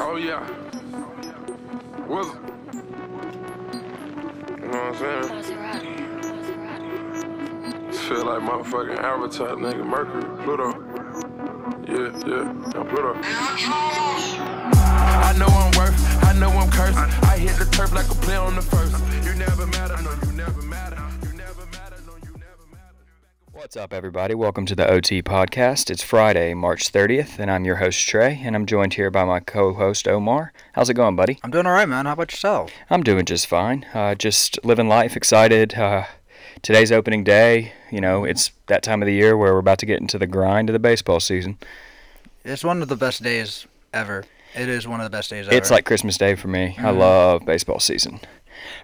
Oh yeah. Was you know what I'm saying? Feel like motherfucking Avatar, nigga, Mercury, Pluto. Yeah, yeah, yeah, Pluto. I know I'm worth, I know I'm cursed. I hit the turf like a play on the first. You never matter, no, you never matter. What's up, everybody? Welcome to the OT podcast. It's Friday, March 30th, and I'm your host, Trey, and I'm joined here by my co host, Omar. How's it going, buddy? I'm doing all right, man. How about yourself? I'm doing just fine. Uh, just living life, excited. Uh, today's opening day. You know, it's that time of the year where we're about to get into the grind of the baseball season. It's one of the best days ever. It is one of the best days ever. It's like Christmas Day for me. I Mhm. love baseball season.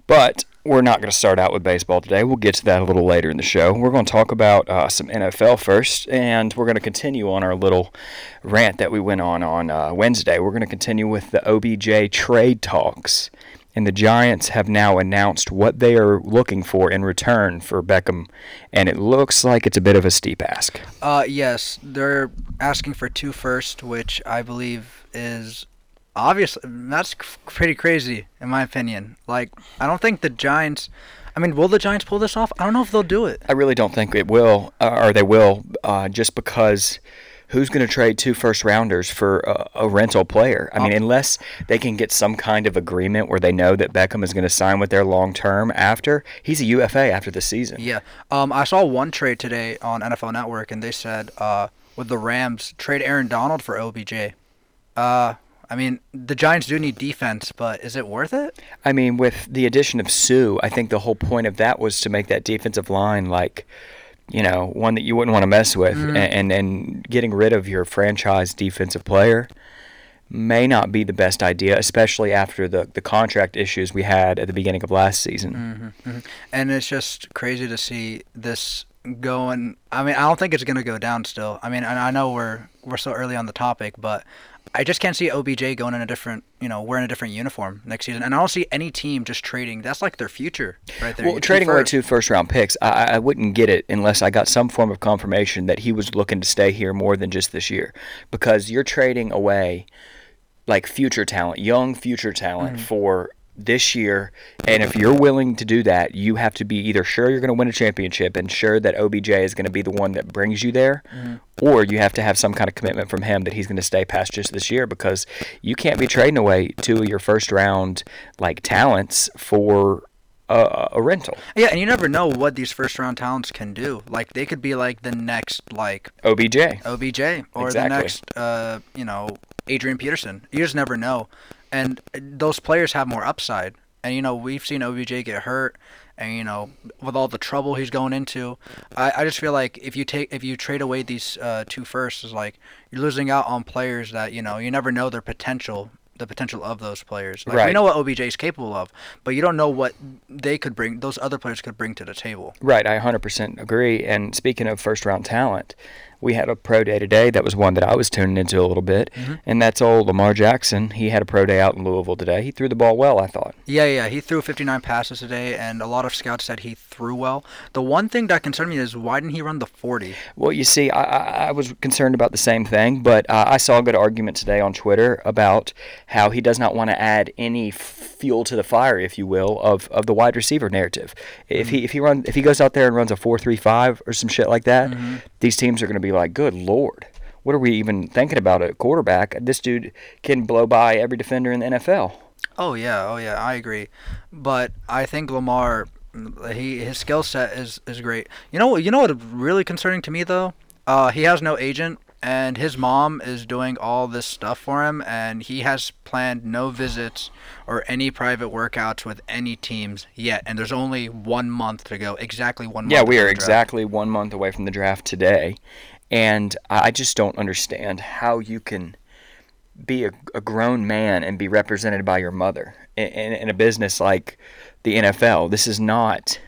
But we're not going to start out with baseball today. We'll get to that a little later in the show. We're going to talk about uh, some NFL first, and we're going to continue on our little rant that we went on on uh, Wednesday. We're going to continue with the OBJ trade talks. And the Giants have now announced what they are looking for in return for Beckham, and it looks like it's a bit of a steep ask. Uh, yes, they're asking for two first, which I believe is obvious. That's pretty crazy, in my opinion. Like, I don't think the Giants. I mean, will the Giants pull this off? I don't know if they'll do it. I really don't think it will, uh, or they will, uh, just because who's going to trade two first rounders for a, a rental player? I mean, unless they can get some kind of agreement where they know that Beckham is going to sign with their long term after, he's a UFA after the season. Yeah. Um, I saw one trade today on NFL Network, and they said uh, with the Rams, trade Aaron Donald for OBJ. Uh, I mean, the Giants do need defense, but is it worth it? I mean, with the addition of Suh, I think the whole point of that was to make that defensive line like, you know, one that you wouldn't want to mess with, Mhm. and, and and getting rid of your franchise defensive player may not be the best idea, especially after the the contract issues we had at the beginning of last season. hmm And it's just crazy to see this going. I mean, I don't think it's gonna go down still. I mean, and I know we're we're so early on the topic, but I just can't see OBJ going in a different, you know, wearing a different uniform next season. And I don't see any team just trading. That's like their future right there. Well, two trading away two first round picks, I, I I wouldn't get it unless I got some form of confirmation that he was looking to stay here more than just this year. Because you're trading away like future talent, young future talent Mm-hmm. for this year. And if you're willing to do that, you have to be either sure you're going to win a championship and sure that OBJ is going to be the one that brings you there, Mm-hmm. or you have to have some kind of commitment from him that he's going to stay past just this year because you can't be trading away two of your first round like talents for a, a rental. Yeah, and you never know what these first round talents can do. Like they could be like the next like OBJ. OBJ or Exactly. the next uh, you know, Adrian Peterson. You just never know. And those players have more upside. And you know, we've seen OBJ get hurt and you know, with all the trouble he's going into, I, I just feel like if you take if you trade away these uh, two firsts, is like you're losing out on players that you know you never know their potential, the potential of those players. Like, We know what OBJ is capable of, but you don't know what they could bring. Those other players could bring to the table. Right, I 100% agree. And speaking of first round talent, we had a pro day today. That was one that I was tuning into a little bit. Mm-hmm. And that's old Lamar Jackson. He had a pro day out in Louisville today. He threw the ball well, I thought. Yeah, yeah, he threw 59 passes today, and a lot of scouts said he threw well. The one thing that concerned me is why didn't he run the 40? Well, you see, I, I, I was concerned about the same thing, but uh, I saw a good argument today on Twitter about how he does not want to add any fuel to the fire, if you will, of, of the wide receiver narrative. If he if he run if he goes out there and runs a four three five or some shit like that, these teams are going to be like, "Good lord, what are we even thinking about a quarterback? This dude can blow by every defender in the NFL." Oh yeah, oh yeah, I agree. But I think Lamar, he his skill set is is great. You know? You know what? Really concerning to me though, uh, he has no agent, and his mom is doing all this stuff for him, and he has planned no visits or any private workouts with any teams yet. And there's only one month to go, exactly one month. Yeah, we are exactly one month away from the draft today, and I I just don't understand how you can be a, a grown man and be represented by your mother in, in, in a business like the NFL. This is not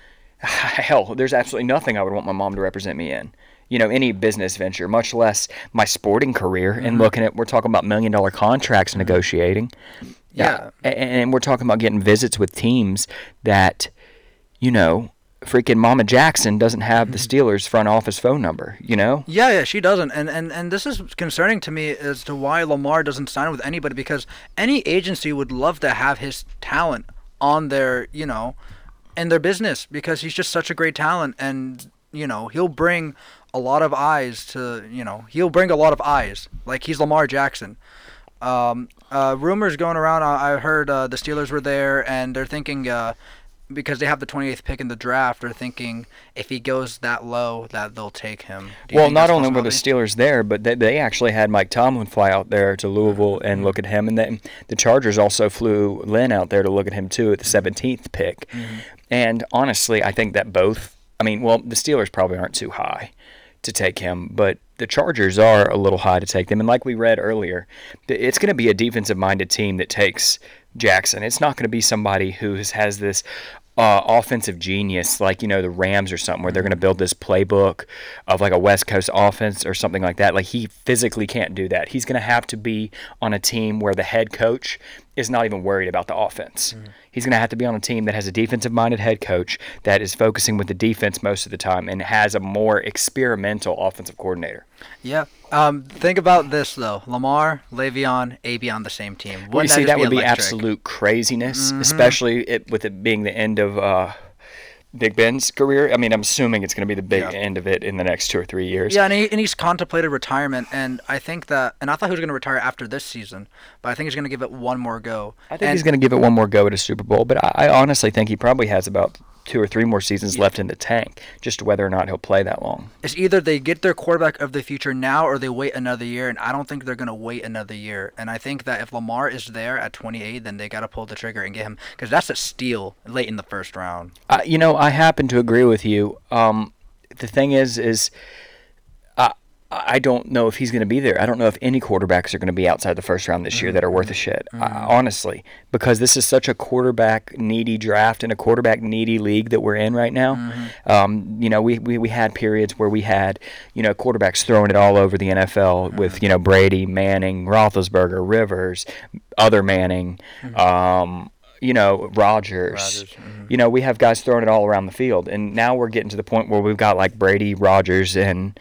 hell. There's absolutely nothing I would want my mom to represent me in. You know, any business venture, much less my sporting career. And mm-hmm. looking at, we're talking about million dollar contracts mm-hmm. negotiating. Yeah. A- and we're talking about getting visits with teams that, you know, freaking Mama Jackson doesn't have the mm-hmm. Steelers front office phone number. You know? Yeah, yeah, she doesn't, and and and this is concerning to me as to why Lamar doesn't sign with anybody because any agency would love to have his talent on their, you know, in their business because he's just such a great talent, and you know he'll bring a lot of eyes to, you know, he'll bring a lot of eyes like he's Lamar Jackson. Um, uh, rumors going around. I I heard uh, the Steelers were there, and they're thinking. Uh, because they have the 28th pick in the draft, they're thinking if he goes that low, that they'll take him. Well, not only were the? Steelers there, but they, they actually had Mike Tomlin fly out there to Louisville and look at him, and then the Chargers also flew Lynn out there to look at him too at the 17th pick. Mm-hmm. And honestly, I think that both. I mean, well, the Steelers probably aren't too high to take him, but the Chargers are a little high to take them. And like we read earlier, it's going to be a defensive-minded team that takes Jackson. It's not going to be somebody who has, has this uh, offensive genius like you know the Rams or something where they're going to build this playbook of like a West Coast offense or something like that. Like he physically can't do that. He's going to have to be on a team where the head coach is not even worried about the offense. He's going to have to be on a team that has a defensive minded head coach that is focusing with the defense most of the time and has a more experimental offensive coordinator. Yeah. Um, think about this though: Lamar, Le'Veon, AB on the same team. Well, you see, just that would be electric? absolute craziness, especially it, with it being the end of uh, Big Ben's career. I mean, I'm assuming it's going to be the big Yeah. end of it in the next two or three years. Yeah, and, he, and he's contemplated retirement, and I think that, and I thought he was going to retire after this season, but I think he's going to give it one more go. I think and, he's going to give it one more go at a Super Bowl, but I, I honestly think he probably has about two or three more seasons left in the tank, just whether or not he'll play that long. It's either they get their quarterback of the future now, or they wait another year, and I don't think they're going to wait another year. And I think that if Lamar is there at 28, then they got to pull the trigger and get him, because that's a steal late in the first round. I, you know, I happen to agree with you. Um, the thing is, is I don't know if he's going to be there. I don't know if any quarterbacks are going to be outside the first round this year that are worth a shit. I, honestly, because this is such a quarterback needy draft and a quarterback needy league that we're in right now. Um, you know, we, we we had periods where we had you know quarterbacks throwing it all over the NFL with you know Brady, Manning, Roethlisberger, Rivers, other Manning. Um, you know, Rogers. Rodgers, mhm. You know, we have guys throwing it all around the field, and now we're getting to the point where we've got like Brady, Rodgers, and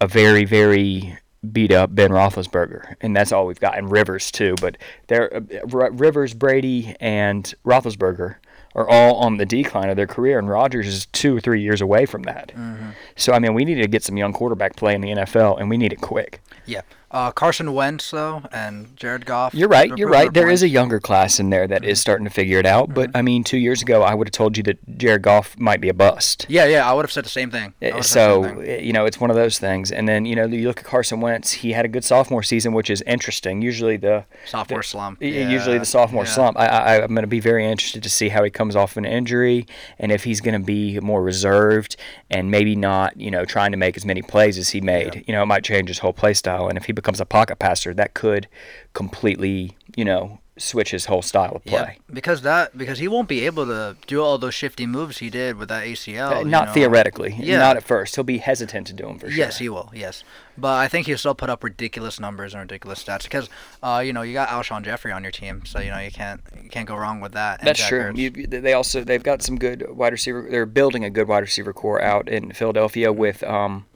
a very, very beat up Ben Roethlisberger, and that's all we've got, and Rivers too. But they're uh, Rivers, Brady, and Roethlisberger are all on the decline of their career, and Rodgers is two or three years away from that. Mm-hmm. So I mean, we need to get some young quarterback play in the NFL, and we need it quick. Yeah. Uh, Carson Wentz, though, and Jared Goff. You're right. You're right. There is a younger class in there that is starting to figure it out. But I mean, two years ago, I would have told you that Jared Goff might be a bust. Yeah, yeah, I would have said the same thing. I would've said the So same thing. uh, you know, it's one of those things. And then you know, you look at Carson Wentz. He had a good sophomore season, which is interesting. Usually the sophomore slump. y- usually the sophomore yeah. slump. I, I, I'm going to be very interested to see how he comes off an injury and if he's going to be more reserved and maybe not, you know, trying to make as many plays as he made. You know, it might change his whole play style. And if he becomes a pocket passer, that could completely, you know, switch his whole style of Yeah, play. because that because he won't be able to do all those shifty moves he did with that ACL. Uh, not know. theoretically. Yeah. Not at first. He'll be hesitant to do them for sure. Yes, he will. Yes, but I think he'll still put up ridiculous numbers and ridiculous stats because, uh, you know, you got Alshon Jeffery on your team, so you know you can't you can't go wrong with that. That's true. You, they also they've got some good wide receiver. They're building a good wide receiver core out in Philadelphia with um,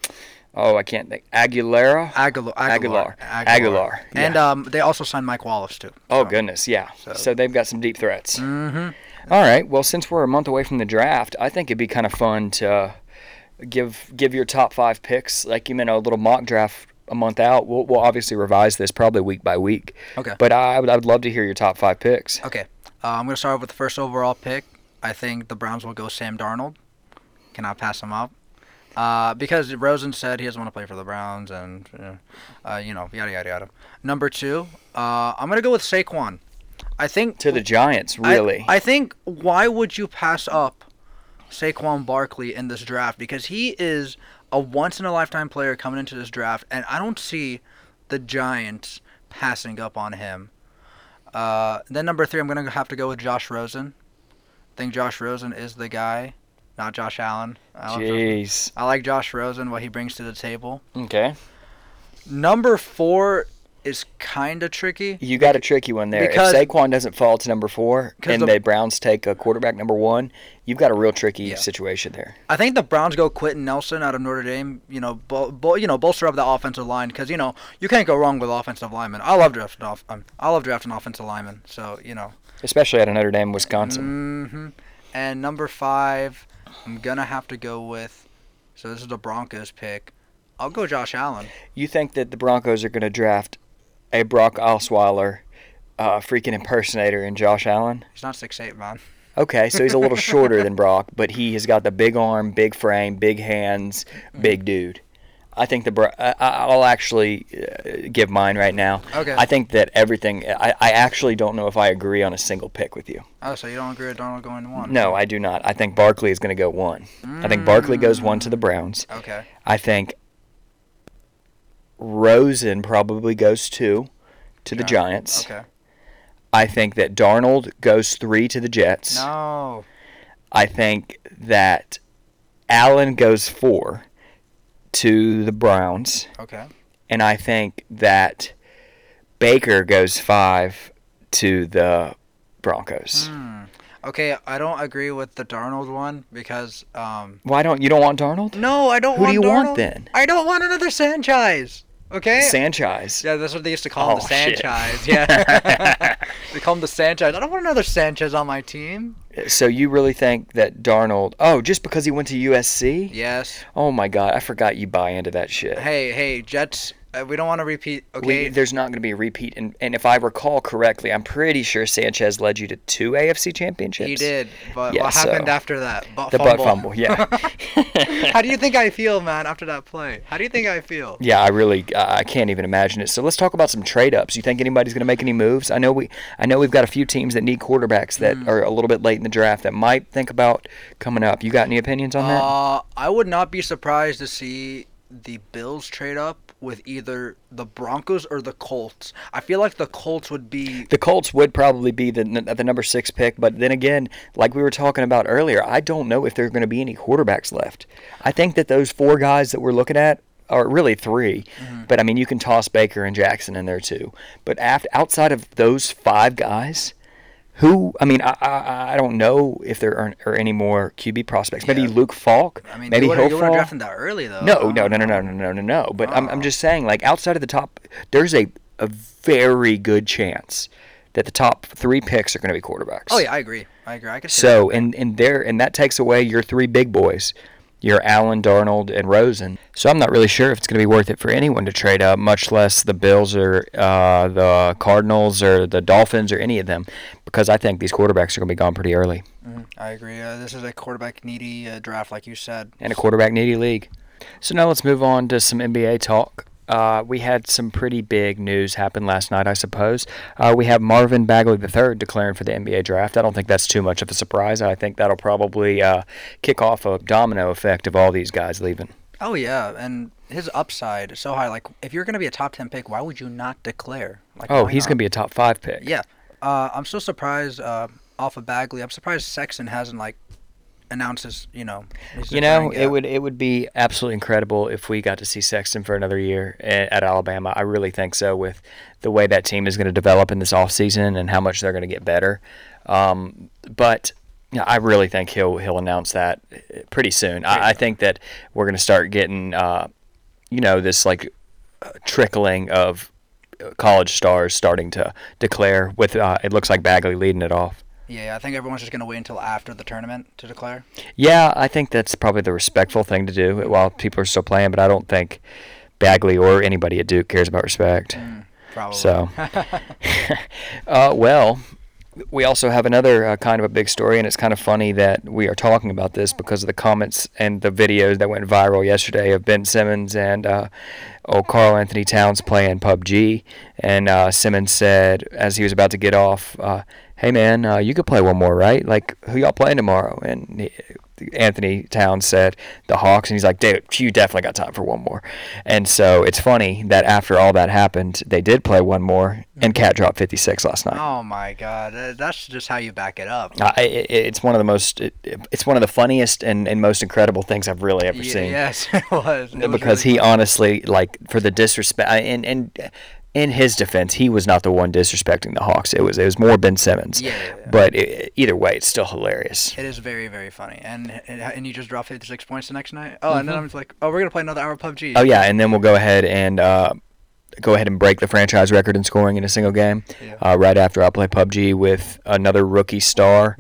oh I can't think Aguilera. Agholor, Agholor. Agholor, Agholor, and um, they also signed Mike Wallace too. Oh goodness, yeah. So- So, they've got some deep threats. Mm-hmm. All right. Well, since we're a month away from the draft, I think it'd be kind of fun to give give your top five picks, like you know, a little mock draft a month out. We'll, we'll obviously revise this probably week by week. Okay. But I would I would love to hear your top five picks. Okay, uh, I'm gonna start with the first overall pick. I think the Browns will go Sam Darnold. Cannot pass him up. Uh, because Rosen said he doesn't want to play for the Browns, and uh, you know, yada yada yada. Number two, uh, I'm gonna go with Saquon. I think To the Giants, I- really. I, think why would you pass up Saquon Barkley in this draft? Because he is a once in a lifetime player coming into this draft, and I don't see the Giants passing up on him. Uh, then number three, I'm gonna have to go with Josh Rosen. I think Josh Rosen is the guy, not Josh Allen. I love Josh- Jeez. I like Josh Rosen, what he brings to the table. Okay. Number four, is kind of tricky. You got a tricky one there. Because- if Saquon doesn't fall to number four and the- the Browns take a quarterback number one, you've got a real tricky Yeah. situation there. I think the Browns go Quenton Nelson out of Notre Dame. You know, bol- bol- you know, bolster up the offensive line because you know you can't go wrong with offensive linemen. I love drafting off. Um, I love drafting offensive linemen. So you know. Especially out of Notre Dame, Wisconsin. hmm And number five, I'm gonna have to go with. So this is the Broncos pick. I'll go Josh Allen. You think that the Broncos are going to draft a Brock Osweiler, uh, freaking impersonator in Josh Allen? He's not six eight, man. Okay, so he's a little shorter than Brock, but he has got the big arm, big frame, big hands, big dude. I think the Bro- I, I- I'll actually uh, give mine right now. Okay. I think that everything. I, I actually don't know if I agree on a single pick with you. Oh, so you don't agree with Darnold going one? No, I do not. I think Barkley is going to go one. I think Barkley goes one to the Browns. Okay. I think Rosen probably goes two to the. Giants. Okay. I think that Darnold goes three to the Jets. No. I think that Allen goes four to the Browns. Okay. And I think that Baker goes five to the Broncos. Hmm. Okay, I don't agree with the Darnold one because um. Why don't you don't want Darnold? No, I don't Who do you want then? I don't want another Sanchez. Okay. Sanchez. yeah, that's what they used to call him, Oh, the shit. Sanchez. Yeah. they call him the Sanchize. I don't want another Sanchez on my team. So you really think that Darnold? Oh, just because he went to USC? Yes. Oh my God, I forgot you buy into that shit. Hey, hey, Jets. Uh, we don't want to repeat. We- Okay. there's not going to be a repeat, and, and if I recall correctly, I'm pretty sure Sanchez led you to two AFC championships. he did, but Yeah, what happened so- after that? Butt The fumble. butt fumble, yeah. How do you think I feel, man, after that play? How do you think I feel? Yeah, I really I I can't even imagine it. So let's talk about some trade ups. You think anybody's going to make any moves? I know we I know we've got a few teams that need quarterbacks that Hmm. are a little bit late in the draft that might think about coming up. You got any opinions on that? Uh, I would not be surprised to see the Bills trade up with either the Broncos or the Colts. I feel like the Colts would be the Colts would probably be the the number six pick, but then again, like we were talking about earlier, I don't know if there are going to be any quarterbacks left. I think that those four guys that we're looking at are really 3 mm-hmm. but I mean you can toss Baker and Jackson in there too. But after, outside of those five guys, who I mean I I, I don't know if there are, are any more QB prospects. Maybe Yeah. Luke Falk. I mean, maybe you he'll fall. drafted that early though. No, no, no, no, no, no, no, no, no. But I'm, I'm oh. just saying, like outside of the top, there's a a very good chance that the top three picks are going to be quarterbacks. Oh yeah, I agree. I agree. I can see So and and there and that takes away your three big boys, your Allen, Darnold, and Rosen. So I'm not really sure if it's going to be worth it for anyone to trade up, much less the Bills or uh, the Cardinals or the Dolphins or any of them, because I think these quarterbacks are going to be gone pretty early Mhm, I agree. Uh, this is a quarterback needy uh, draft, like you said. and a quarterback needy league. So now let's move on to some NBA talk. Uh, we had some pretty big news happen last night, I suppose. Uh, we have Marvin Bagley III declaring for the NBA draft. I don't think that's too much of a surprise. I think that'll probably uh, kick off a domino effect of all these guys leaving. Oh yeah, and his upside is so high. Like, if you're gonna be a top ten pick, why would you not declare? Like, Oh, he's going to be a top five pick. Yeah, uh, I'm so surprised uh, off of Bagley. I'm surprised Sexton hasn't like announced his, you know. You know, it would it would be absolutely incredible if we got to see Sexton for another year at, at Alabama. I really think so with the way that team is going to develop in this offseason and how much they're going to get better. Um, but I really think he'll he'll announce that pretty soon. I, I think that we're going to start getting, uh, you know, this like uh, trickling of college stars starting to declare. With uh, it looks like Bagley leading it off. Yeah, I think everyone's just gonna wait until after the tournament to declare. Yeah, I think that's probably the respectful thing to do while people are still playing, but I don't think Bagley or anybody at Duke cares about respect. Probably. So, uh, well, we also have another uh, kind of a big story, and it's kind of funny that we are talking about this because of the comments and the videos that went viral yesterday of Ben Simmons and uh, old Karl Anthony Towns playing PUBG. And uh, Simmons said, as he was about to get off, uh, "Hey man, uh, you could play one more, right? Like, who y'all playing tomorrow?" And Anthony Towns said, "The Hawks," and he's like, "Dude, you definitely got time for one more." And so it's funny that after all that happened, they did play one more, and KAT dropped 56 last night. oh my God, that's just how you back it up. Uh, it, it's one of the most, it, it's one of the funniest and, and most incredible things I've really ever seen. Yes, it was. It was because really he honestly, like, for the disrespect, and and in his defense, he was not the one disrespecting the Hawks. It was it was more Ben Simmons. Yeah, yeah, yeah. But it, either way, it's still hilarious. It is very, very funny. And and, you just dropped 56 points the next night? Oh, and then I was like, oh, we're going to play another hour of PUBG. Oh yeah, and then we'll go ahead and uh, go ahead and break the franchise record in scoring in a single game. Yeah. Uh, right after I play PUBG with another rookie star.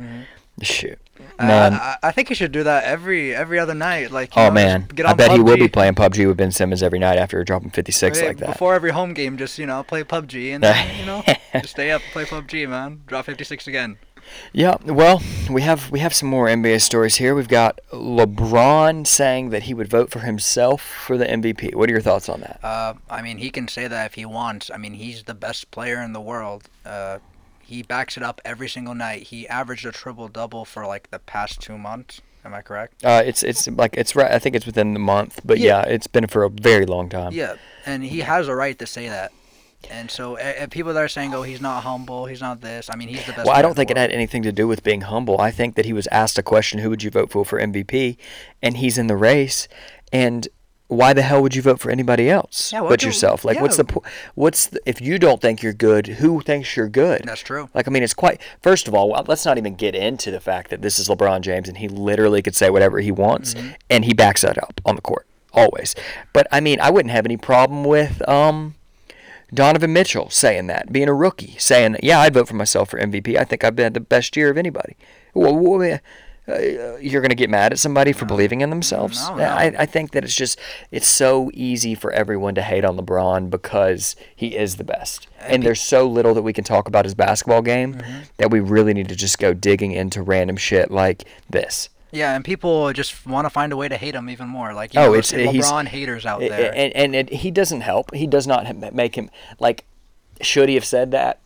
Shoot, Uh, man. I, I think he should do that every every other night. Like, oh know, man, I bet he will be playing PUBG with Ben Simmons every night after dropping 56 Hey, like that. Before every home game, just you know, play PUBG and then you know, just stay up, and play PUBG, man. Drop 56 again. Yeah, well, we have we have some more NBA stories here. We've got LeBron saying that he would vote for himself for the MVP. What are your thoughts on that? Uh, I mean, he can say that if he wants. I mean, he's the best player in the world. Uh, he backs it up every single night. He averaged a triple double for like the past two months. Am I correct? Uh, it's it's like it's right. I think it's within the month, but yeah, Yeah. it's been for a very long time. Yeah, and he has a right to say that. And so, uh, people that are saying, "Oh, he's not humble, he's not this," I mean, he's the best. Well, I don't think it had anything to do with being humble. I think that he was asked a question, "Who would you vote for for MVP?" and he's in the race, and why the hell would you vote for anybody else Yeah, but yourself? Like, what's the yeah. po- what's the, if you don't think you're good? Who thinks you're good? That's true. Like, I mean, it's quite. First of all, let's not even get into the fact that this is LeBron James and he literally could say whatever he wants, Mm-hmm. and he backs that up on the court always. But I mean, I wouldn't have any problem with um, Donovan Mitchell saying that, being a rookie, saying, "Yeah, I'd vote for myself for MVP. I think I've had the best year of anybody." Well, well, uh, you're going to get mad at somebody for believing in themselves. No, no. I, I think that it's just it's so easy for everyone to hate on LeBron because he is the best, and there's so little that we can talk about his basketball game Mm-hmm. that we really need to just go digging into random shit like this. Yeah, and people just want to find a way to hate him even more. Like, you Oh, know, it's- LeBron haters out there. And, and it, he doesn't help. He does not make him like. Should he have said that?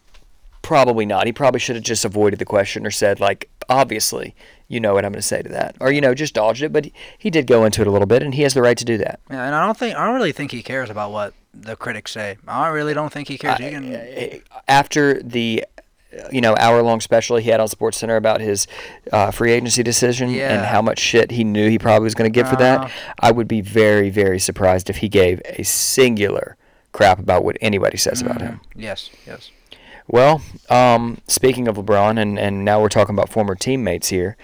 Probably not. He probably should have just avoided the question or said like, obviously, you know what I'm going to say to that, or you know, just dodged it. But he, he did go into it a little bit, and he has the right to do that. yeah, and I don't think I don't really think he cares about what the critics say. I really don't think he cares. He can, Uh, After the. You know, hour-long special he had on Sports Center about his uh, free agency decision and how much shit he knew he probably was going to get for that. Uh-huh. I would be very, very surprised if he gave a singular crap about what anybody says about him. yes, yes. Well, um, speaking of LeBron, and, and now we're talking about former teammates here.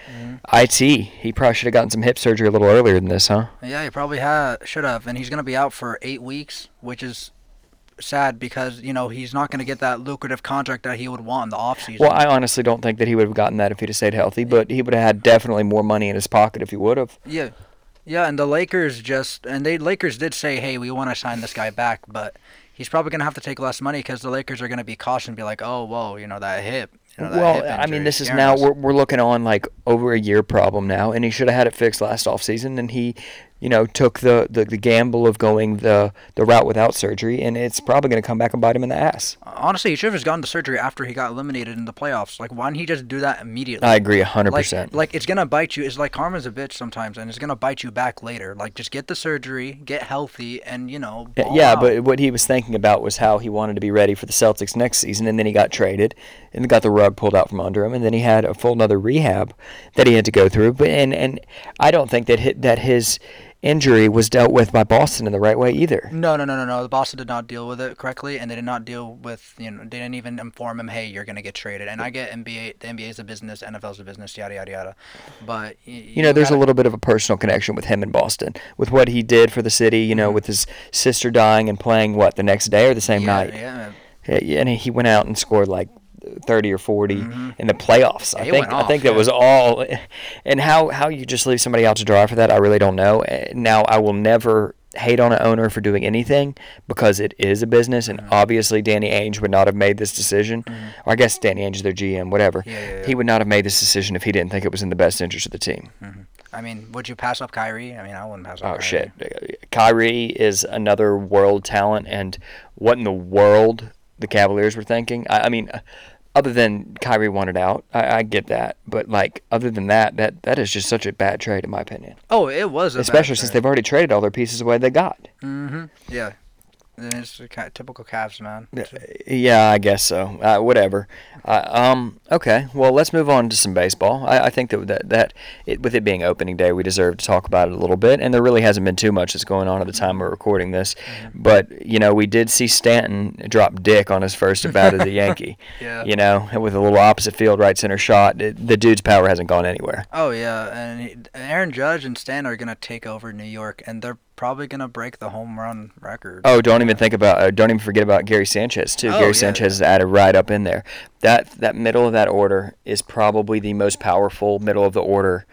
It he probably should have gotten some hip surgery a little earlier than this, huh? Yeah, he probably had should have, and he's gonna be out for eight weeks, which is sad because you know he's not gonna get that lucrative contract that he would want in the offseason. Well, I honestly don't think that he would have gotten that if he'd have stayed healthy, but he would have had definitely more money in his pocket if he would have. Yeah, yeah, and the Lakers just and they Lakers did say, hey, we want to sign this guy back, but he's probably gonna have to take less money because the Lakers are gonna be cautious and be like, oh, whoa, you know that hip. You know, Well, I mean, this is now us." we're, we're looking on like over a year problem now, and he should have had it fixed last offseason, and he, you know, took the, the, the gamble of going the the route without surgery, and it's probably going to come back and bite him in the ass. Honestly, he should have just gone to surgery after he got eliminated in the playoffs. Like, why didn't he just do that immediately? I agree hundred like, percent. like it's gonna bite you. It's like karma's a bitch sometimes, and it's gonna bite you back later. Like, just get the surgery, get healthy, and you know. Uh, yeah, out. but what he was thinking about was how he wanted to be ready for the Celtics next season, and then he got traded and got the rug pulled out from under him, and then he had a full another rehab that he had to go through. But and and I don't think that hi that his injury was dealt with by Boston in the right way either. No, no, no, no, no. The Boston did not deal with it correctly, and they did not deal with you know they didn't even inform him, hey, you're gonna get traded. And I get NBA, the NBA is a business, NFL's a business, yada yada yada. But y- You know, there's gotta- a little bit of a personal connection with him in Boston, with what he did for the city. You know, with his sister dying and playing what the next day or the same Mm-hmm. yeah, night. Yeah, and he went out and scored like 30 or 40 in the playoffs. I Mm-hmm. think went I off, think that was all and how how you just leave somebody out to dry for that, I really don't know. Eh, Now, I will never hate on an owner for doing anything because it is a business and Mm-hmm. obviously Danny Ainge would not have made this decision. Or I guess Danny Ainge is their GM, whatever. Yeah, yeah, He would not have made this decision if he didn't think it was in the best interest of the team. I mean, would you pass up Kyrie? I mean, I wouldn't pass up. Kyrie. Oh Kyrie. shit. Kyrie is another world talent and what in the world the Cavaliers were thinking. I, I mean other than Kyrie wanted out, I, I get that, but like other than that, that that is just such a bad trade in my opinion. Oh, it was a bad Especially since they've already traded all their pieces away they got. Mm-hmm. Yeah. It's the ki- typical Cavs, man. Yeah, I guess so. Uh, whatever. Uh, um. Okay. Well, let's move on to some baseball. I, I think that that, that it, with it being opening day, we deserve to talk about it a little bit. And there really hasn't been too much that's going on at the time we're recording this. But you know, we did see Stanton drop dick on his first at bat as a Yankee. Yeah. You know, with a little opposite field right center shot. It, the dude's power hasn't gone anywhere. Oh yeah, and he, Aaron Judge and Stanton are gonna take over New York, and they're probably gonna break the home run record. Oh, don't even think about. Uh, don't even forget about Gary Sanchez too. Oh, Gary yeah, Sanchez yeah. is added right up in there. That that middle of that order is probably the most powerful middle of the order,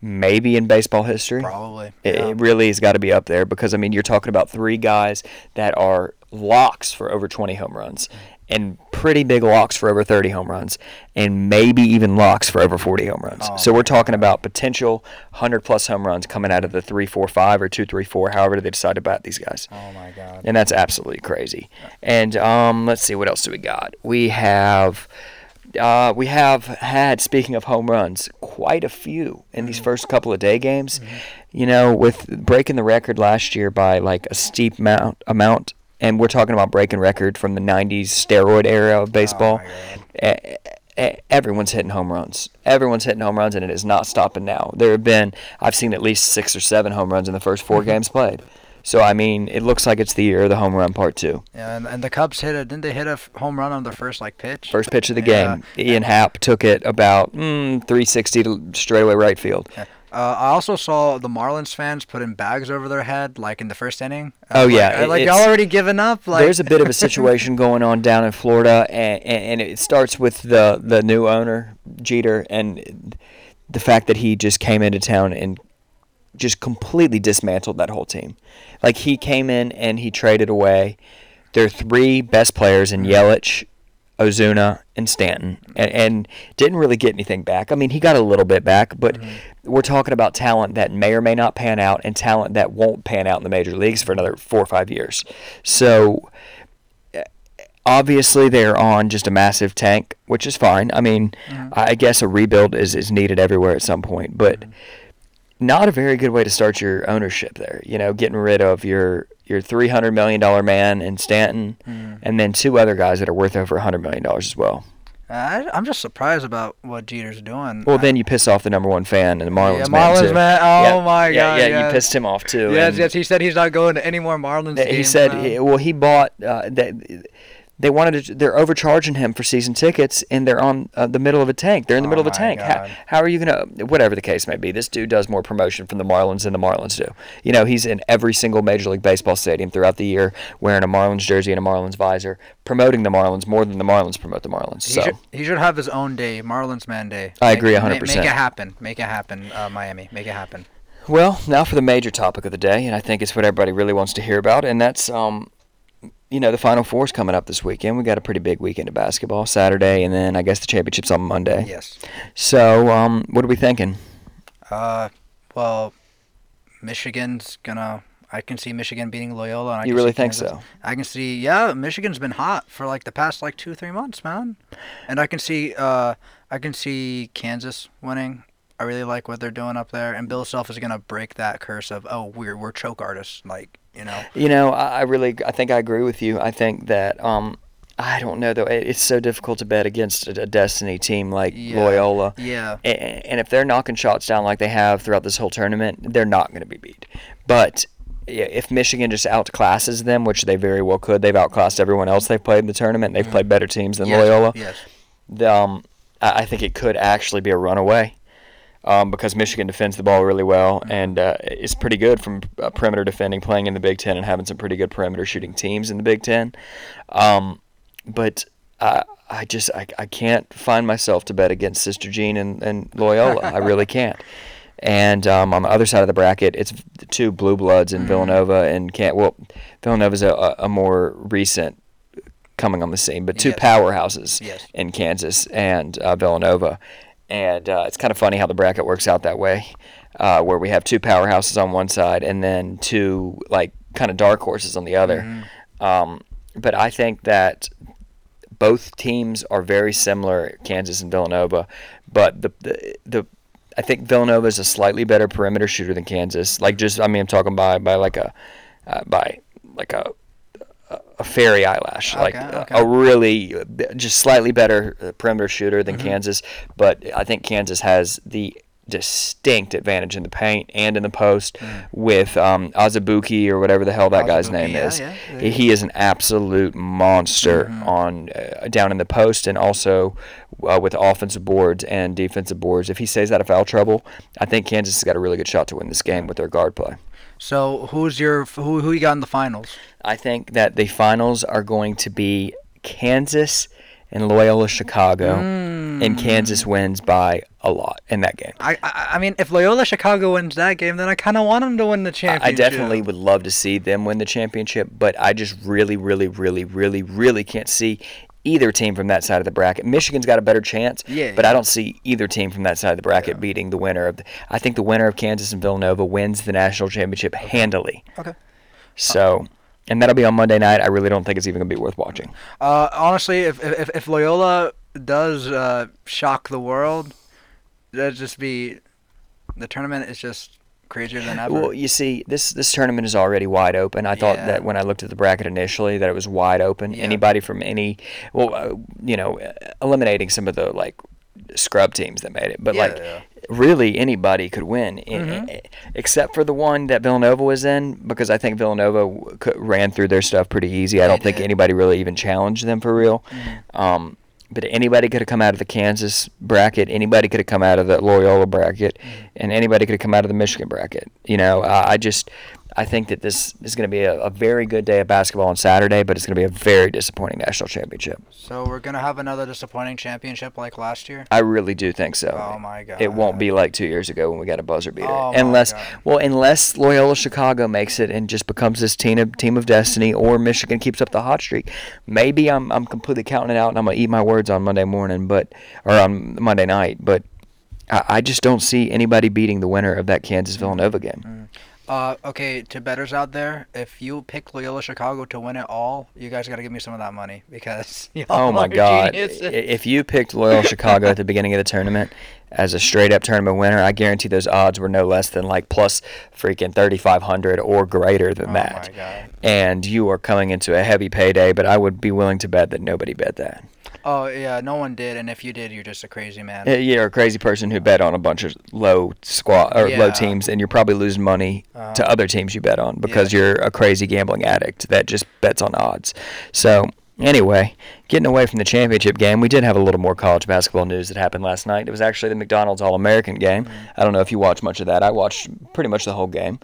maybe in baseball history. probably. It, yeah. it really has got to be up there because I mean you're talking about three guys that are locks for over 20 home runs and pretty big locks for over 30 home runs and maybe even locks for over 40 home runs. Oh so we're talking about potential 100 plus home runs coming out of the 3-4-5 or 2-3-4 however they decide to bat these guys. oh my god. And that's absolutely crazy. And um, let's see, what else do we got? We have, uh, we have had, speaking of home runs, quite a few in these first couple of day games. You know, with breaking the record last year by like a steep amount, amount, and we're talking about breaking record from the '90s steroid era of baseball. E- Everyone's hitting home runs. Everyone's hitting home runs, and it is not stopping now. There have been, I've seen at least six or seven home runs in the first 4 games played. So I mean, it looks like it's the year of the home run part two. Yeah, and, and the Cubs hit it. Didn't they hit a f- home run on their first like pitch? First pitch of the Yeah. game, Ian Happ took it about mm, 360 to straightaway right field. Uh, I also saw the Marlins fans putting bags over their head, like in the first inning. Uh, oh, yeah, like, I- it- like y'all already given up. Like There's a bit of a situation going on down in Florida, and, and, and it starts with the the new owner Jeter and the fact that he just came into town and just completely dismantled that whole team. Like he came in and he traded away their three best players in mm-hmm. Yelich, Ozuna, and Stanton, and, and didn't really get anything back. I mean, he got a little bit back, but mm-hmm. we're talking about talent that may or may not pan out, and talent that won't pan out in the major leagues for another four or five years. So obviously they're on just a massive tank, which is fine. I mean, mm-hmm. I guess a rebuild is, is needed everywhere at some point, but mm-hmm. Not a very good way to start your ownership there. You know, getting rid of your your three hundred million dollar man in Stanton, and then two other guys that are worth over hundred million dollars as well. I, I'm just surprised about what Jeter's doing. Well, then you piss off the number one fan and the Marlins yeah, man Marlins too. man. Oh yeah, my yeah, god. Yeah, yes. you pissed him off too. Yes, yes. He said he's not going to any more Marlins He said, now. well, he bought uh, that. They wanted to. They're overcharging him for season tickets, and they're on uh, the middle of a tank. They're in the Oh middle of a tank. How, God. how are you gonna? Whatever the case may be, this dude does more promotion from the Marlins than the Marlins do. You know, he's in every single Major League Baseball stadium throughout the year, wearing a Marlins jersey and a Marlins visor, promoting the Marlins more than the Marlins promote the Marlins. He, So should, he should have his own day, Marlins Man Day. I Make- agree ma- 100%. Make it happen. Make it happen, uh, Miami. Make it happen. Well, now for the major topic of the day, and I think it's what everybody really wants to hear about, and that's um, you know, the Final Four's coming up this weekend. We got a pretty big weekend of basketball Saturday, and then I guess the championship's on Monday. Yes. So, um, what are we thinking? Uh, well, Michigan's gonna. I can see Michigan beating Loyola. And I You really think Kansas- so? I can see. Yeah, Michigan's been hot for like the past like two three months, man. And I can see. Uh, I can see Kansas winning. I really like what they're doing up there, and Bill Self is gonna break that curse of oh we're we're choke artists, like you know. You know, I, I really, I think I agree with you. I think that, um, I don't know though. It, it's so difficult to bet against a, a Destiny team like Yeah. Loyola. Yeah. And if they're knocking shots down like they have throughout this whole tournament, they're not going to be beat. But if Michigan just outclasses them, which they very well could, they've outclassed everyone else they've played in the tournament. They've played better teams than Mm-hmm. yes, Loyola. Yes. The, um, I think it could actually be a runaway. Um, because Michigan defends the ball really well and uh, is pretty good from uh, perimeter defending, playing in the Big Ten, and having some pretty good perimeter shooting teams in the Big Ten. Um, but I, I just I, I can't find myself to bet against Sister Jean and, and Loyola. I really can't. And um, on the other side of the bracket, it's the two blue bloods in Villanova and can't. Well, Villanova's a, a, a more recent coming on the scene, but two Yes. powerhouses Yes. in Kansas and uh, Villanova. And uh, it's kind of funny how the bracket works out that way, uh, where we have two powerhouses on one side and then two like kind of dark horses on the other. Um, but I think that both teams are very similar, Kansas and Villanova. But the the, the I think Villanova is a slightly better perimeter shooter than Kansas. Like just I mean I'm talking by by like a uh, by like a a fairy eyelash, like Okay, a- okay. a really just slightly better uh, perimeter shooter than Mm-hmm. Kansas. But I think Kansas has the distinct advantage in the paint and in the post with um, Azubuike or whatever the hell that guy's Mm. Name yeah, is. yeah, yeah. He, he is an absolute monster Mm-hmm. on uh, down in the post and also uh, with offensive boards and defensive boards. If he stays out of foul trouble, I think Kansas has got a really good shot to win this game with their guard play. So who's your who who you got in the finals? I think that the finals are going to be Kansas and Loyola Chicago, hmm. and Kansas wins by a lot in that game. I, I mean, if Loyola Chicago wins that game, then I kind of want them to win the championship. I definitely would love to see them win the championship, but I just really, really, really, really, really can't see either team from that side of the bracket. Michigan's got a better chance, Yeah, but I don't see either team from that side of the bracket beating the winner of. The, I think the winner of Kansas and Villanova wins the national championship handily. Okay. So, and that'll be on Monday night. I really don't think it's even going to be worth watching. Uh, honestly, if if, if Loyola does uh, shock the world, that'd just be the tournament is just crazier than ever. Well, you see, this this tournament is already wide open. I thought that when I looked at the bracket initially, that it was wide open. Yeah. Anybody from any, well, uh, you know, eliminating some of the like scrub teams that made it, but Yeah, like yeah. really anybody could win, I- Mhm. I- except for the one that Villanova was in, because I think Villanova ran through their stuff pretty easy. I don't think anybody really even challenged them for real. Mm-hmm. Um, but anybody could have come out of the Kansas bracket. Anybody could have come out of the Loyola bracket, Mm-hmm. and anybody could have come out of the Michigan bracket. You know, I I just I think that this is going to be a, a very good day of basketball on Saturday, but it's going to be a very disappointing national championship. so we're gonna have another disappointing championship like last year. I really do think so. Oh my god. It won't be like two years ago when we got a buzzer beater, Oh unless well, unless Loyola Chicago makes it and just becomes this team of team of destiny, or Michigan keeps up the hot streak. Maybe I'm I'm completely counting it out and I'm gonna eat my words on Monday morning, but or on Monday night, but. I I just don't see anybody beating the winner of that Kansas Villanova game. Mm. Uh, okay, to betters out there, if you pick Loyola Chicago to win it all, you guys gotta give me some of that money because Oh my God! Geniuses. If you picked Loyola Chicago at the beginning of the tournament as a straight up tournament winner, I guarantee those odds were no less than like plus freaking thirty five hundred or greater than Oh that. my God. And you are coming into a heavy payday, but I would be willing to bet that nobody bet that. Oh yeah, no one did, and if you did, you're just a crazy man. You're a crazy person who bet on a bunch of low squad or low teams, and you're probably losing money Uh, to other teams you bet on because Yeah. you're a crazy gambling addict that just bets on odds. So anyway, getting away from the championship game, we did have a little more college basketball news that happened last night. It was actually the McDonald's All American game. Mm-hmm. I don't know if you watched much of that. I watched pretty much the whole game.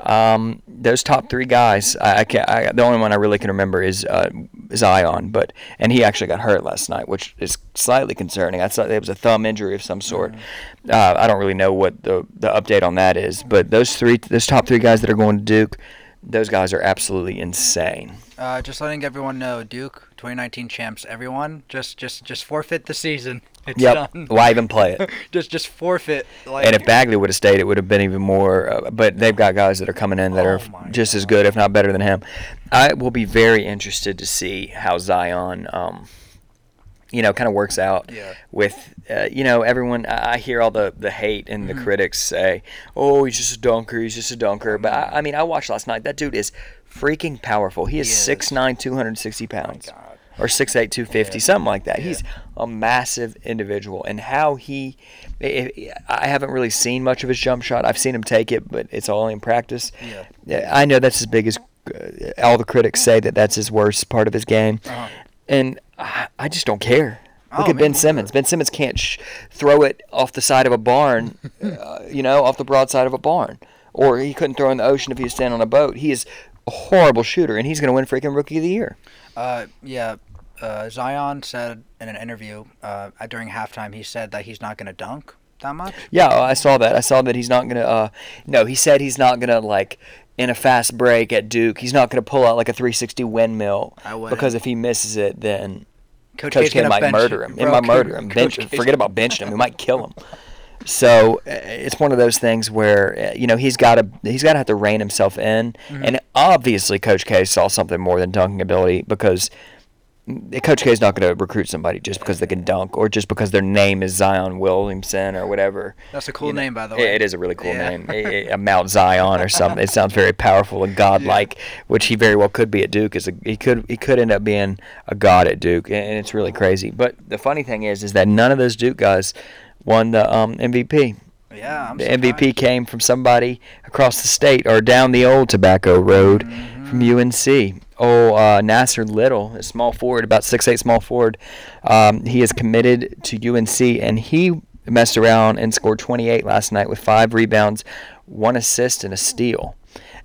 Um, those top three guys, I, I. I, the only one I really can remember is uh, Zion, but and he actually got hurt last night, which is slightly concerning. I thought it was a thumb injury of some sort. Uh, I don't really know what the the update on that is, but those three, those top three guys that are going to Duke, those guys are absolutely insane. Uh, just letting everyone know, Duke 2019 champs. Everyone, just just just forfeit the season. It's Yep. done. Why even play it? just just forfeit. Like, And if Bagley would have stayed, it would have been even more. Uh, but they've got guys that are coming in that Oh are just as good, if not better than him. I will be very interested to see how Zion, um, you know, kind of works out Yeah. with, uh, you know, everyone. I I hear all the, the hate and the Mm-hmm. critics say, "Oh, he's just a dunker. He's just a dunker." But I, I mean, I watched last night. That dude is freaking powerful. He is He is. 6'9", 260 pounds God. or 6'8", 250, Yeah. something like that. Yeah. He's a massive individual, and how he, i haven't really seen much of his jump shot. I've seen him take it, but it's all in practice. Yeah. I know that's as big as all the critics say that that's his worst part of his game, Uh-huh. and I, I just don't care. Look Oh, at me Ben. Simmons. Ben Simmons can't sh- throw it off the side of a barn, uh, you know, off the broad side of a barn, or he couldn't throw in the ocean if he was standing on a boat. He is a horrible shooter, and he's going to win freaking Rookie of the Year. Uh, yeah. Uh, Zion said in an interview uh, during halftime, he said that he's not gonna dunk that much. Yeah, I saw that. I saw that he's not gonna. Uh, no, he said he's not gonna like in a fast break at Duke. He's not gonna pull out like a 360 windmill because if he misses it, then Coach, Coach K might bench murder him. bro. He might murder him. Bench, Coach forget about benching him. He might kill him. So uh, it's one of those things where uh, you know he's got to he's got to have to rein himself in, Mm-hmm. and obviously Coach K saw something more than dunking ability because Coach K is not going to recruit somebody just because they can dunk or just because their name is Zion Williamson or whatever. That's a cool You know, name, by the way. it is a really cool Yeah. name, a, a Mount Zion or something. It sounds very powerful and godlike, which he very well could be at Duke. Is a, he could he could end up being a god at Duke, and it's really crazy. But the funny thing is, is that none of those Duke guys won the um, MVP. Yeah, I'm The surprised. MVP came from somebody across the state or down the old Tobacco Road from UNC. Oh, uh, Nassir Little, a small forward, about six eight small forward. Um, he is committed to UNC, and he messed around and scored 28 last night with five rebounds, one assist, and a steal.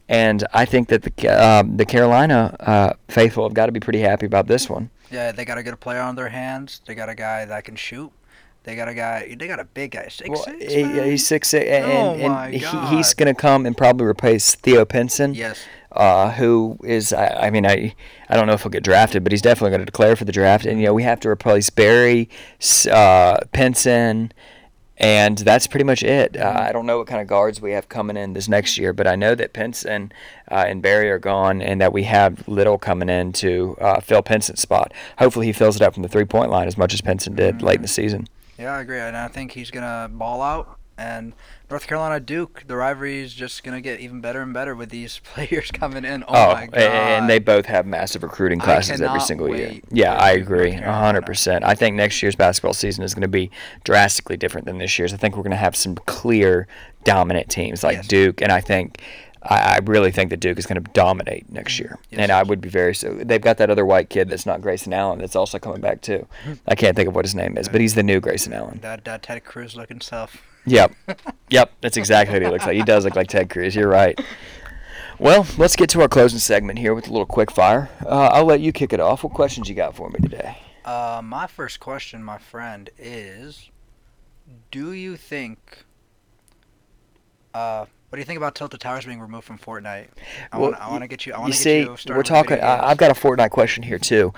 And I think that the um, the Carolina uh, faithful have got to be pretty happy about this one. Yeah, they got to get a good player on their hands. They got a guy that can shoot. They got a guy. They got a big guy. Six Well, six. he- he's six six, and, Oh and my he, he's going to come and probably replace Theo Pinson. Yes. uh, who is I, I mean I I don't know if he'll get drafted, but he's definitely going to declare for the draft. And you know we have to replace Berry, uh, Pinson, and that's pretty much it. Uh, I don't know what kind of guards we have coming in this next year, but I know that Pinson uh, and Berry are gone, and that we have Little coming in to uh, fill Pinson's spot. Hopefully he fills it up from the three point line as much as Pinson did late in the season. Yeah, I agree, and I think he's gonna ball out. And North Carolina Duke, the rivalry is just gonna get even better and better with these players coming in. Oh, oh my god! and they both have massive recruiting classes every single year. Yeah, I agree, 100%. I think next year's basketball season is going to be drastically different than this year's. I think we're going to have some clear dominant teams like Yes. Duke, and I think. I I really think that Duke is going to dominate next year, Yes. and I would be very so. They've got that other white kid that's not Grayson Allen that's also coming back too. I can't think of what his name is, but he's the new Grayson Allen. that that Ted Cruz looking stuff. Yep. Yep. That's exactly what he looks like. He does look like Ted Cruz. You're right. Well, let's get to our closing segment here with a little quick fire. Uh, I'll let you kick it off. What questions you got for me today? Uh, my first question, my friend, is: Do you think? Uh, what do you think about Tilted Towers being removed from Fortnite? I Well, want. I want to get you. I You want to get see, you started. we're talking. I. I've got a Fortnite question here too.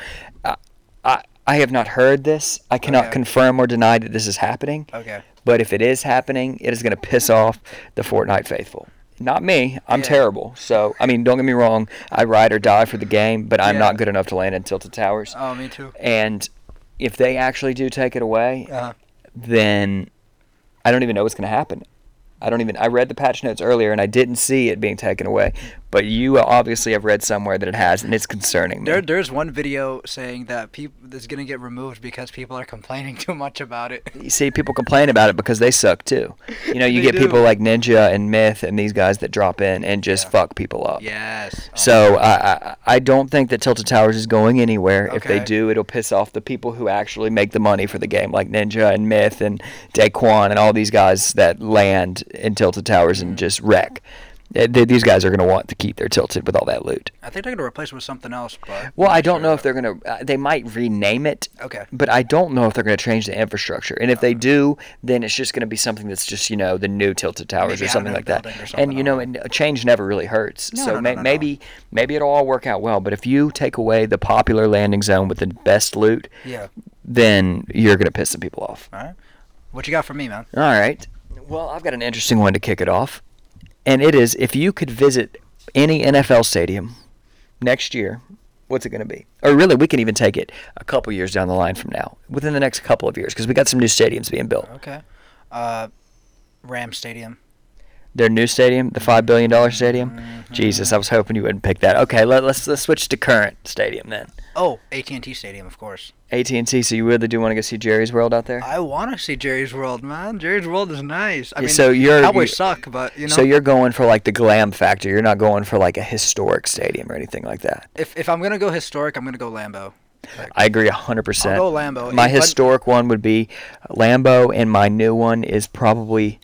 I, I I have not heard this. I cannot Okay. confirm or deny that this is happening. Okay. But if it is happening, it is going to piss off the Fortnite faithful. Not me. I'm Yeah. terrible. So I mean, don't get me wrong. I ride or die for the game, but I'm Yeah. not good enough to land in Tilted Towers. Oh, me too. And if they actually do take it away, Uh, then I don't even know what's going to happen. I don't even. I read the patch notes earlier and I didn't see it being taken away, but you obviously have read somewhere that it has, and it's concerning me. there, there's one video saying that people that's gonna get removed because people are complaining too much about it. you see, people complain about it because they suck too. You know, you get people like Ninja and Myth and these guys that drop in and just Yeah. fuck people up. Yes. Oh, So I, I I don't think that Tilted Towers is going anywhere. If they do, it'll piss off the people who actually make the money for the game, like Ninja and Myth and Daequan and all these guys that land in Tilted Towers Mm-hmm. and just wreck. Th- th- These guys are going to want to keep their Tilted with all that loot. I think they're gonna replace it with something else, but. Well, I don't know if they're going to. Uh, they might rename it, Okay. but I don't know if they're going to change the infrastructure. And if they do, then it's just going to be something that's just you know the new Tilted Towers Maybe or something like that. or And you know, and a change never really hurts. No, so no, no, may- maybe maybe it'll all work out well. But if you take away the popular landing zone with the best loot, Yeah. then you're going to piss some people off. All right. What you got for me, man? All right. Well, I've got an interesting one to kick it off. And it is if you could visit any NFL stadium next year, what's it going to be? Or really, we can even take it a couple years down the line from now, within the next couple of years, because we got some new stadiums being built. Okay. Uh, Ram Stadium. Their new stadium, the $5 billion stadium. Mm-hmm. Jesus, I was hoping you wouldn't pick that. Okay, let, let's, let's switch to current stadium then. Oh, AT&T Stadium, of course. AT&T, so you really do want to go see Jerry's World out there? I want to see Jerry's World, man. Jerry's World is nice. I Yeah, mean, so you're- Cowboys you- suck, but you know, So you're going for like the glam factor. You're not going for like a historic stadium or anything like that. if if I'm gonna go historic, I'm gonna go Lambeau. I agree 100%. I'll go Lambeau. My I- historic one would be Lambeau, and my new one is probably,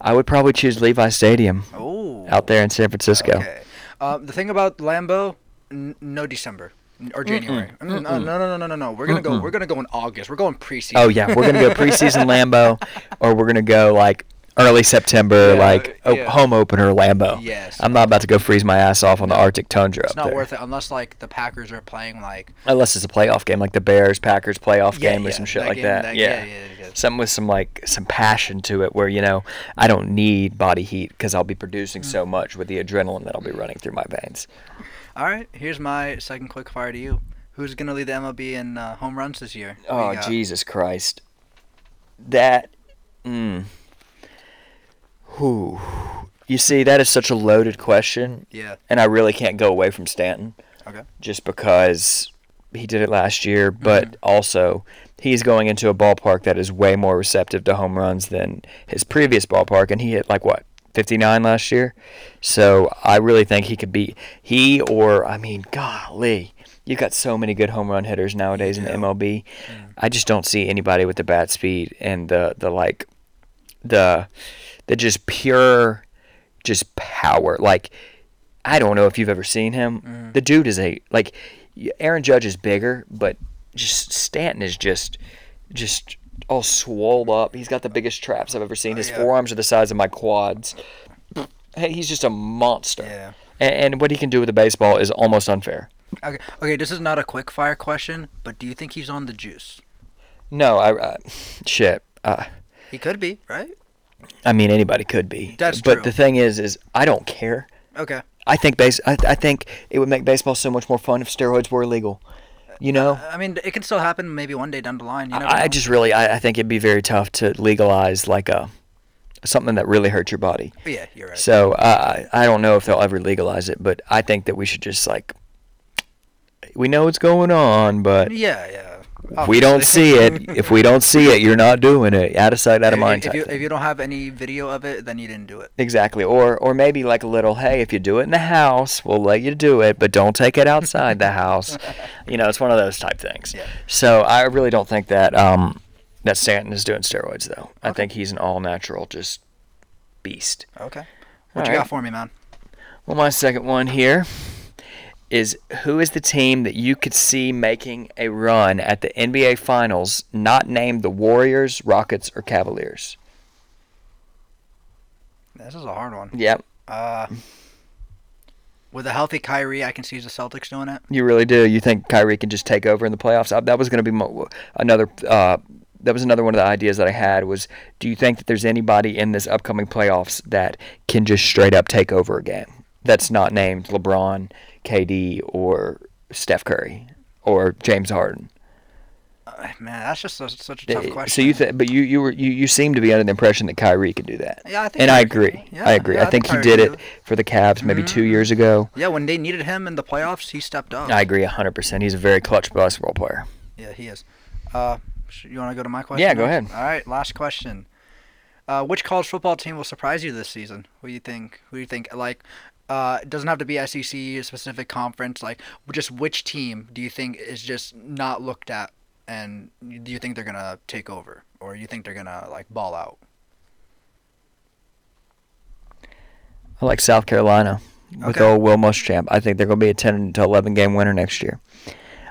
I would probably choose Levi Stadium Oh. out there in San Francisco. Okay. Uh, the thing about Lambeau, n- no December or January. Mm, No, no, no, no, no, no, no. We're gonna go. We're gonna go in August. We're going preseason. Oh yeah, we're gonna go preseason Lambeau, or we're gonna go like early September, Yeah, like o- yeah. home opener Lambeau. Yes. I'm not about to go freeze my ass off on the Arctic tundra It's not there. worth it unless like the Packers are playing like Unless it's a playoff game, like the Bears Packers playoff Yeah, game or some shit that like game- that. that- yeah. yeah, yeah, yeah. Something with some like some passion to it, where you know I don't need body heat because I'll be producing so much with the adrenaline that I'll be running through my veins. All right, here's my second quick fire to you. Who's gonna lead the MLB in uh, home runs this year? Who Oh you got? Jesus Christ. That. Mm. Who? You see, that is such a loaded question, Yeah. and I really can't go away from Stanton. Okay. Just because he did it last year, but also he's going into a ballpark that is way more receptive to home runs than his previous ballpark, and he hit like what 59 last year. So I really think he could be he or I mean, golly, you've got so many good home run hitters nowadays in the Yeah. MLB. I just don't see anybody with the bat speed and the the like the the just pure just power like I don't know if you've ever seen him. Mm-hmm. The dude is a like Aaron Judge is bigger, but just Stanton is just just all swole up. He's got the biggest traps I've ever seen. His yeah. forearms are the size of my quads. Hey, he's just a monster. Yeah. And, and what he can do with a baseball is almost unfair. Okay. Okay. This is not a quick fire question, but do you think he's on the juice? No, I, I shit. Uh, He could be, right? I mean, anybody could be. That's but true. the thing is, is I don't care. Okay. I think base. I, I think it would make baseball so much more fun if steroids were illegal. You know, I mean, it can still happen maybe one day down the line. You I, I just really, I, I think it'd be very tough to legalize like a something that really hurts your body. Yeah, you're right. So uh, I I don't know if they'll ever legalize it, but I think that we should just like we know what's going on, but yeah, yeah. If we don't see it. If we don't see it, you're not doing it. Out of sight, out of mind. If you, if you don't have any video of it, then you didn't do it. Exactly. Or or maybe like a little, hey, if you do it in the house, we'll let you do it, but don't take it outside the house. You know, it's one of those type things. Yeah. So I really don't think that um that Stanton is doing steroids though. I think he's an all natural just beast. Okay. What All you right. got for me, man? Well, my second one here is who is the team that you could see making a run at the NBA Finals, not named the Warriors, Rockets, or Cavaliers? This is a hard one. Yep, Uh, with a healthy Kyrie, I can see the Celtics doing it. you really do. You think Kyrie can just take over in the playoffs? That was going to be mo- another. Uh, that was another one of the ideas that I had. Was do you think that there's anybody in this upcoming playoffs that can just straight up take over a game? That's not named LeBron, KD, or Steph Curry, or James Harden. Uh, man, that's just a, such a tough question. So you, th- but you, you were, you, you seem to be under the impression that Kyrie could do that. Yeah, I think and I agree. yeah, I agree. yeah, I I think think he did it for the Cavs maybe two years ago. yeah, when they needed him in the playoffs, he stepped up. I agree hundred percent. He's a very clutch basketball player. Yeah, he is. Uh, you want to go to my question? Yeah, go ahead. All right, last question. Uh, which college football team will surprise you this season? Who do you think? Who do you think? Like, uh, it doesn't have to be SEC, a specific conference. Like, just which team do you think is just not looked at, and do you think they're gonna take over, or you think they're gonna like ball out? I like South Carolina with Okay. old Will Muschamp. I think they're going to be a ten to eleven game winner next year.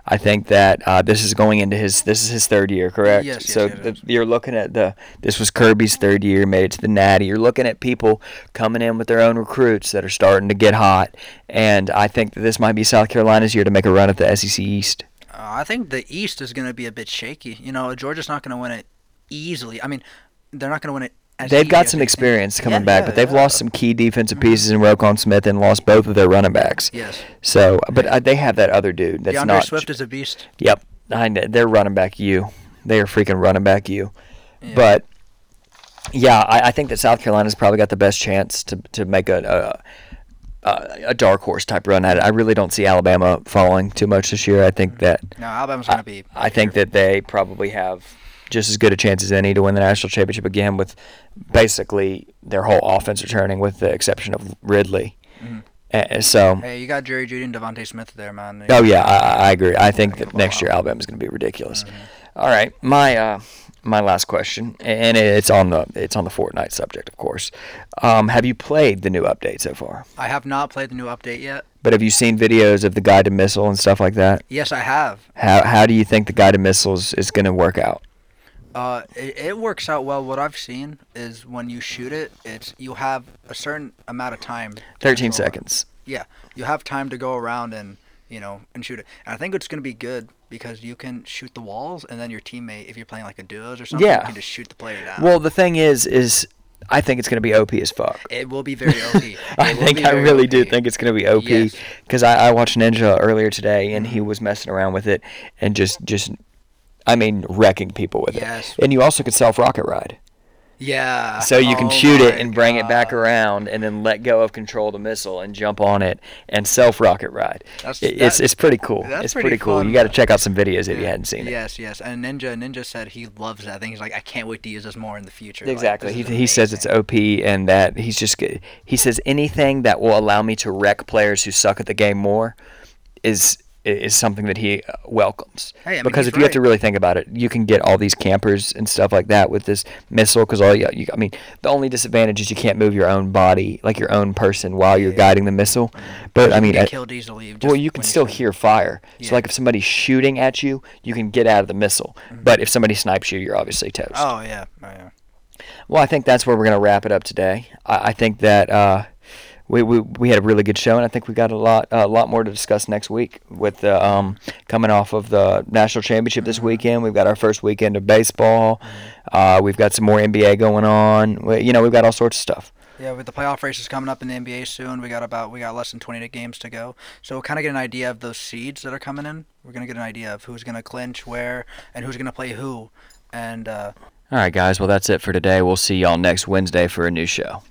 I think that uh, this is going into his this is his third year, correct? Yes, yes, so yes, the, you're looking at the this was Kirby's third year, made it to the Natty. You're looking at people coming in with their own recruits that are starting to get hot, and I think that this might be South Carolina's year to make a run at the SEC East. Uh, I think the East is gonna be a bit shaky. You know, Georgia's not gonna win it easily. I mean, they're not gonna win it. They've got some experience coming Yeah, back, yeah, but they've yeah. Lost some key defensive pieces in Roquan Smith and lost both of their running backs. Yes. So, but uh, they have that other dude that's DeAndre not. Swift is a beast. Yep, I know. They're running back you. They are freaking running back you. But yeah, I, I think that South Carolina's probably got the best chance to to make a. a a dark horse type run at it. I really don't see Alabama falling too much this year. I think that No, Alabama's gonna be. I think that they probably have just as good a chance as any to win the national championship again with basically their whole offense returning with the exception of Ridley. Mhm. Uh, so, Hey, you got Jerry Jeudy and DeVonta Smith there, man. oh yeah, I, I agree. I think that next year Alabama's going to be ridiculous. Mm-hmm. All right, my uh, my last question, and it's on the it's on the Fortnite subject, of course. Um, have you played the new update so far? I have not played the new update yet. But have you seen videos of the guided missile and stuff like that? Yes, I have. How how do you think the guided missiles is going to work out? Uh, it, it works out well. What I've seen is when you shoot it, it's you have a certain amount of time. Thirteen seconds. Yeah, you have time to go around and you know and shoot it. And I think it's gonna be good because you can shoot the walls, and then your teammate, if you're playing like a duos or something, Yeah. you can just shoot the player down. Well, the thing is, is I think it's going to be OP as fuck. It will be very OP. I think I really do think it's going to be OP Yes. because I, I watched Ninja earlier today and he was messing around with it and just just I mean wrecking people with Yes. it. And you also could self rocket ride. Yeah. So you can Oh shoot it and bring it back around and then let go of control of the missile and jump on it and self rocket ride. That's- It- it's it's pretty cool. that's it's pretty pretty, cool. fun. You got to check out some videos if you hadn't seen it. Yes, yes. And Ninja Ninja said he loves that thing. He's like, I can't wait to use this more in the future. Exactly. this he, he says it's. OP and that he's just he says anything that will allow me to wreck players who suck at the game more is is something that he uh, welcomes. Hey, I mean, because if you have to really think about it, you can get all these campers and stuff like that with this missile. Because all you, you, I mean, the only disadvantage is you can't move your own body, like your own person, while you're Yeah. guiding the missile. But I You mean, get killed easily. well, you can still hear fire. Yeah. So like if somebody's shooting at you, you can get out of the missile. But if somebody snipes you, you're obviously toast. Oh yeah. Oh yeah. Well, I think that's where we're going to wrap it up today. I, I think that uh, we, we we had a really good show, and I think we got a lot a lot more to discuss next week with the um, coming off of the national championship this weekend. We've got our first weekend of baseball. Uh, we've got some more NBA going on. We, you know, we've got all sorts of stuff. Yeah, with the playoff races coming up in the NBA soon, we got about we got less than 28 games to go. So we'll kind of get an idea of those seeds that are coming in. We're gonna get an idea of who's gonna clinch where and who's gonna play who. And uh, All right, guys. Well, that's it for today. We'll see y'all next Wednesday for a new show.